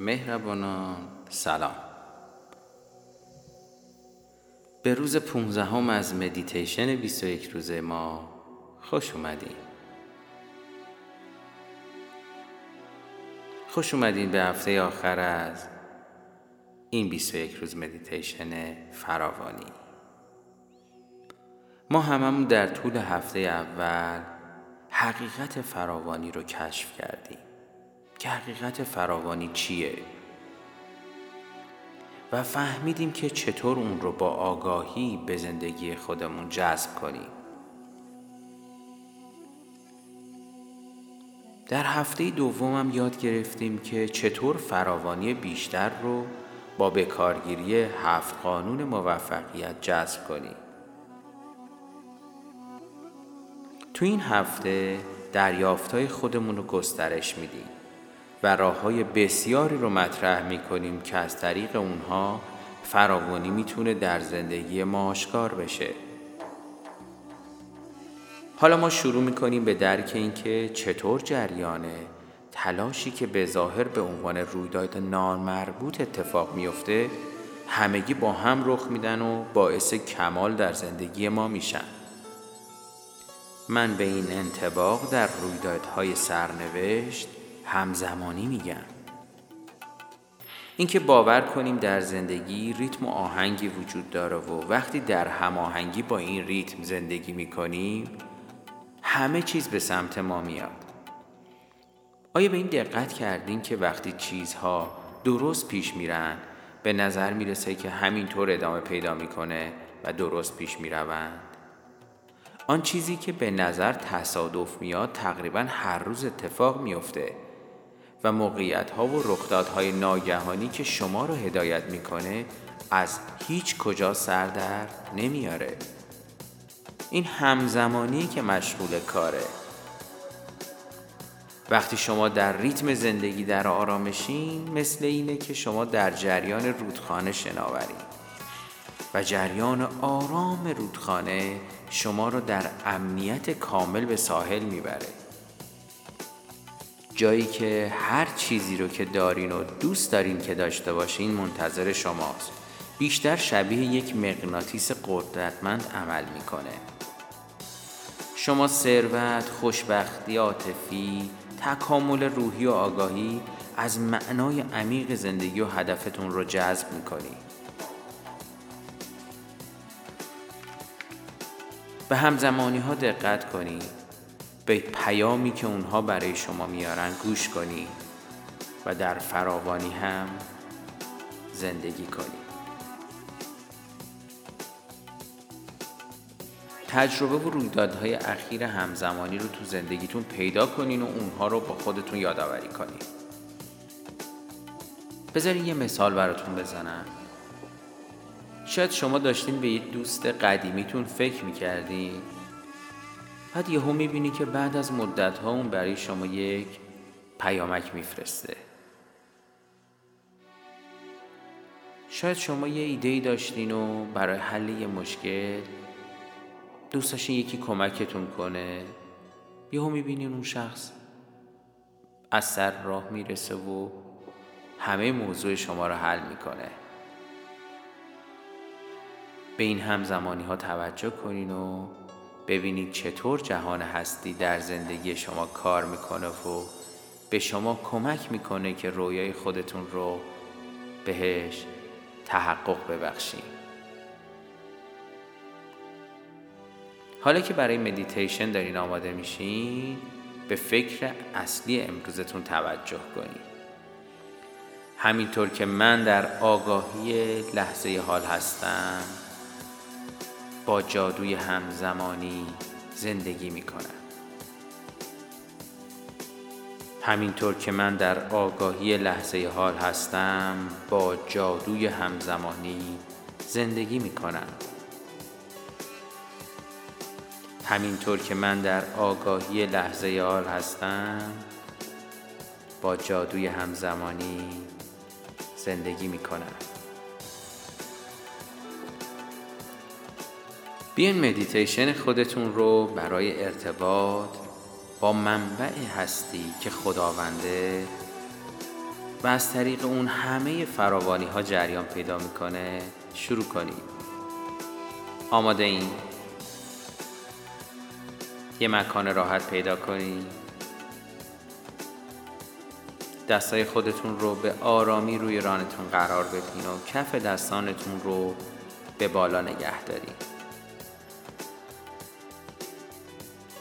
مهربانان سلام. به روز 15 هم از مدیتیشن 21 روزه ما خوش اومدین. خوش اومدین به هفته آخر از این 21 روز مدیتیشن فراوانی. ما هممون در طول هفته اول حقیقت فراوانی رو کشف کردیم. که حقیقت فراوانی چیه؟ و فهمیدیم که چطور اون رو با آگاهی به زندگی خودمون جذب کنیم. در هفته دومم یاد گرفتیم که چطور فراوانی بیشتر رو با بکارگیری هفت قانون موفقیت جذب کنیم. تو این هفته دریافتهای خودمون رو گسترش میدیم. و راه های بسیاری رو مطرح می کنیم که از طریق اونها فراوانی می‌تونه در زندگی ما آشکار بشه. حالا ما شروع می‌کنیم به درک اینکه چطور جریانه تلاشی که به ظاهر به عنوان رویداد نامربوط اتفاق میفته همگی با هم رخ میدن و باعث کمال در زندگی ما میشن. من به این انتباق در رویدادهای سرنوشت همزمانی میگن. اینکه باور کنیم در زندگی ریتم و آهنگی وجود داره و وقتی در هماهنگی با این ریتم زندگی می‌کنیم همه چیز به سمت ما میاد. آیا به این دقت کردین که وقتی چیزها درست پیش میرن به نظر می‌رسه که همینطور ادامه پیدا می‌کنه و درست پیش می‌روند؟ آن چیزی که به نظر تصادف میاد تقریبا هر روز اتفاق میفته و موقعیت ها و رخدادهای ناگهانی که شما رو هدایت می‌کنه از هیچ کجا سر در نمیاره. این همزمانی که مشغول کاره. وقتی شما در ریتم زندگی در آرامشین مثل اینه که شما در جریان رودخانه شناورید و جریان آرام رودخانه شما رو در امنیت کامل به ساحل می‌بره. جایی که هر چیزی رو که دارین و دوست دارین که داشته باشین منتظر شماست. بیشتر شبیه یک مغناطیس قدرتمند عمل می‌کنه. شما ثروت، خوشبختی عاطفی، تکامل روحی و آگاهی از معنای عمیق زندگی و هدفتون رو جذب می‌کنید به همزمانی ها دقت کنید به پیامی که اونها برای شما میارن گوش کنید و در فراوانی هم زندگی کنید تجربه و رویدادهای اخیر همزمانی رو تو زندگیتون پیدا کنین و اونها رو با خودتون یادآوری کنید بذارین یه مثال براتون بزنم. شاید شما داشتین به یه دوست قدیمیتون فکر می‌کردین. بعد یهو می‌بینی که بعد از مدت ها اون برای شما یک پیامک میفرسته. شاید شما یه ایده ای داشتین و برای حل یه مشکل دوست یکی کمکتون کنه. یهو می‌بینین اون شخص از سر راه می‌رسه و همه موضوع شما رو حل می‌کنه. به این همزمانی ها توجه کنین و ببینید چطور جهان هستی در زندگی شما کار می‌کنه و به شما کمک می‌کنه که رویای خودتون رو بهش تحقق ببخشید. حالا که برای مدیتیشن دارین آماده میشین به فکر اصلی امروزتون توجه کنید. همینطور که من در آگاهی لحظه حال هستم با جادوی همزمانی زندگی می کنم همینطور که من در آگاهی لحظه حال هستم با جادوی همزمانی زندگی می کنم همینطور که من در آگاهی لحظه حال هستم با جادوی همزمانی زندگی می کنم بیاین مدیتیشن خودتون رو برای ارتباط با منبع هستی که خداونده و از طریق اون همه فراوانی ها جریان پیدا می‌کنه شروع کنید آماده این یه مکان راحت پیدا کنید دستای خودتون رو به آرامی روی رانتون قرار بدین و کف دستانتون رو به بالا نگه دارید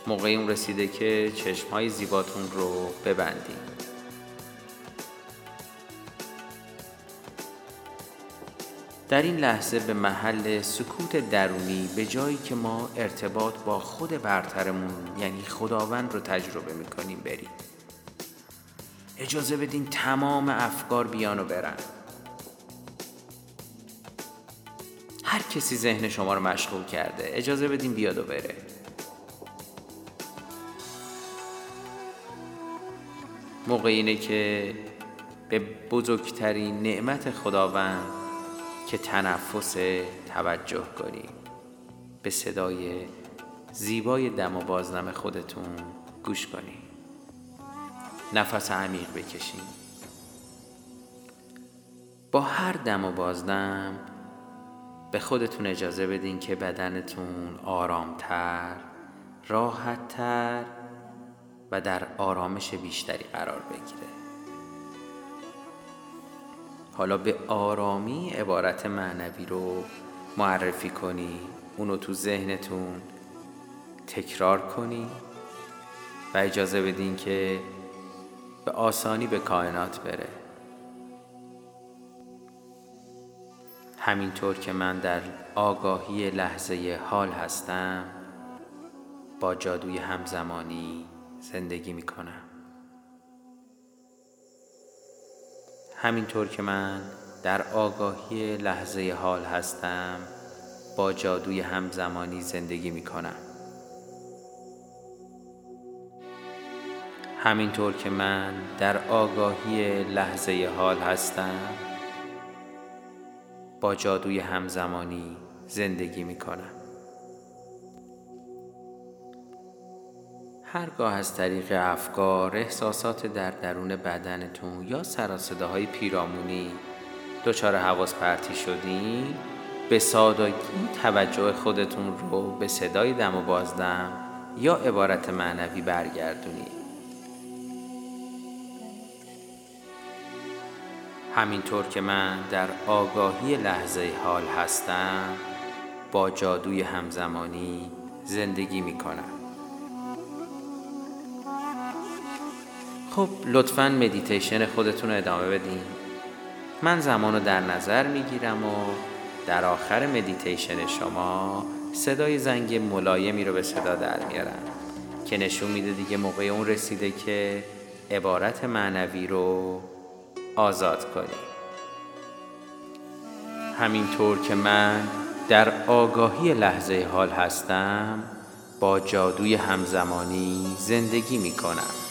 موقعی اون رسیده که چشمهای زیباتون رو ببندید در این لحظه به محل سکوت درونی به جایی که ما ارتباط با خود برترمون یعنی خداوند رو تجربه می‌کنیم بریم. اجازه بدین تمام افکار بیان و برن. هر کسی ذهن شما رو مشغول کرده اجازه بدین بیاد و بره. موقع اینه که به بزرگترین نعمت خداوند که تنفس توجه کنیم. به صدای زیبای دم و بازدم خودتون گوش کنیم. نفس عمیق بکشیم. با هر دم و بازدم به خودتون اجازه بدین که بدنتون آرامتر راحتتر و در آرامش بیشتری قرار بگیره. حالا به آرامی عبارت معنوی رو معرفی کنی اونو تو ذهنتون تکرار کنی و اجازه بدین که به آسانی به کائنات بره. همینطور که من در آگاهی لحظه حال هستم با جادوی همزمانی زندگی می کنم همینطور که من در آگاهی لحظه حال هستم با جادوی همزمانی زندگی می کنم همینطور که من در آگاهی لحظه حال هستم با جادوی همزمانی زندگی می کنم هرگاه از طریق افکار احساسات در درون بدنتون یا سراسداهای پیرامونی دچار حواس پرتی شدین به سادگی توجه خودتون رو به صدای دم و بازدم یا عبارت معنوی برگردونید. همینطور که من در آگاهی لحظه حال هستم با جادوی همزمانی زندگی می کنم خب لطفا مدیتیشن خودتون رو ادامه بدین. من زمان رو در نظر می‌گیرم و در آخر مدیتیشن شما صدای زنگ ملایمی رو به صدا در میارم که نشون میده دیگه موقع اون رسیده که عبارت معنوی رو آزاد کنی. همینطور که من در آگاهی لحظه حال هستم با جادوی همزمانی زندگی می کنم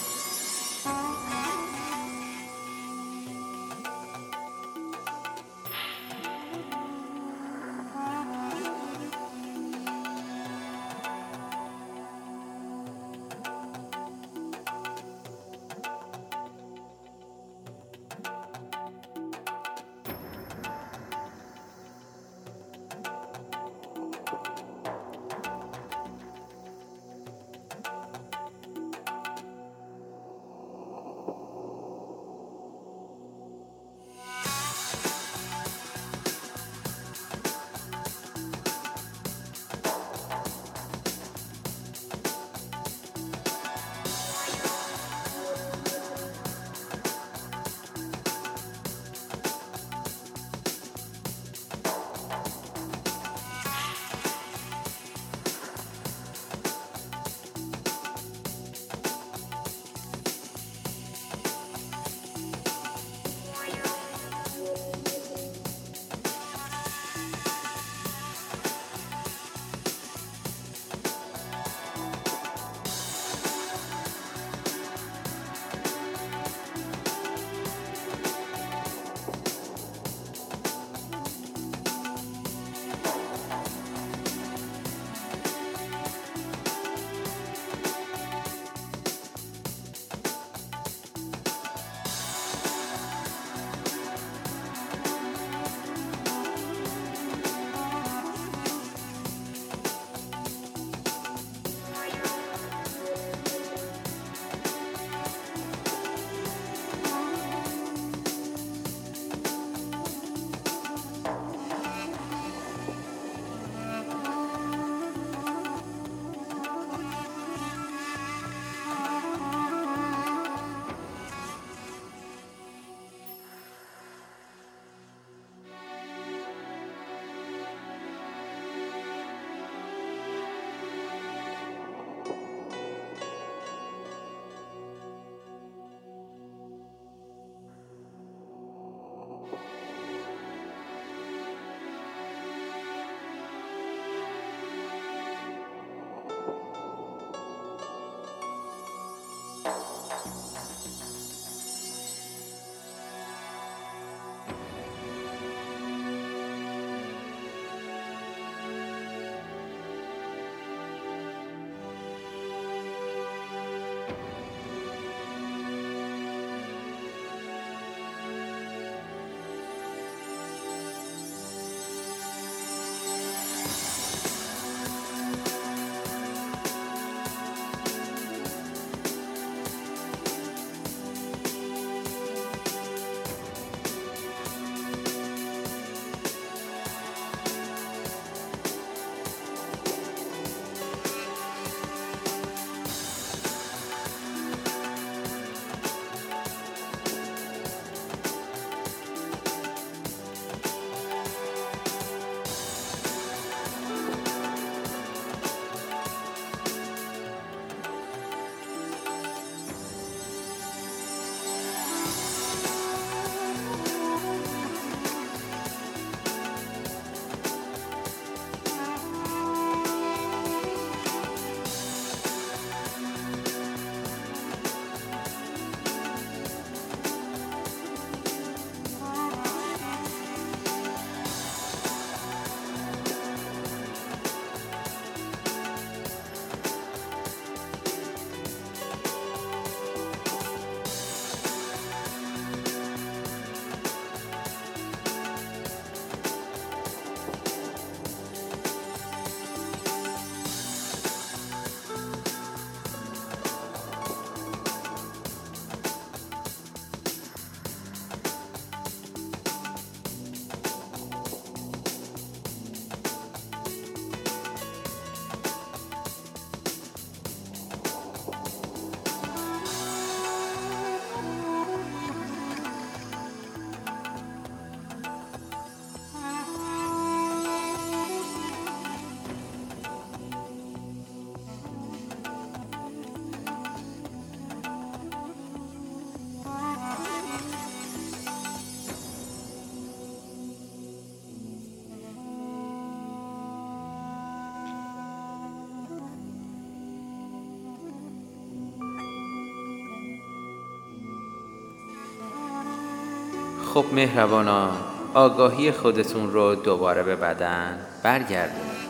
خب مهربانان آگاهی خودتون رو دوباره به بدن برگردونید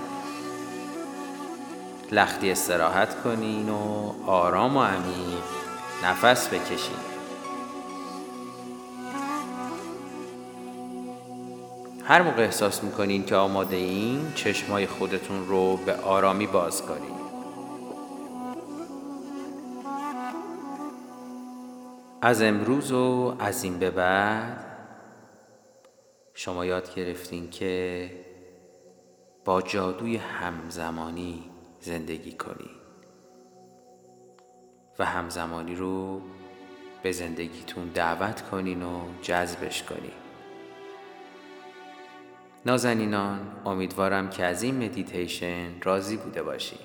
لختی استراحت کنین و آرام و عمیق نفس بکشین. هر موقع احساس می‌کنین که آماده این چشمای خودتون رو به آرامی باز کنین. از امروز و از این به بعد شما یاد گرفتین که با جادوی همزمانی زندگی کنی و همزمانی رو به زندگیتون دعوت کنین و جذبش کنین. نازنینان امیدوارم که از این مدیتیشن راضی بوده باشی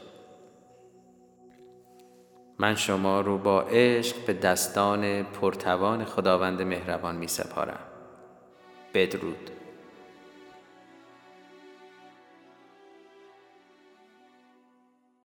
من شما رو با عشق به دستان پرتوان خداوند مهربان می سپارم بدرود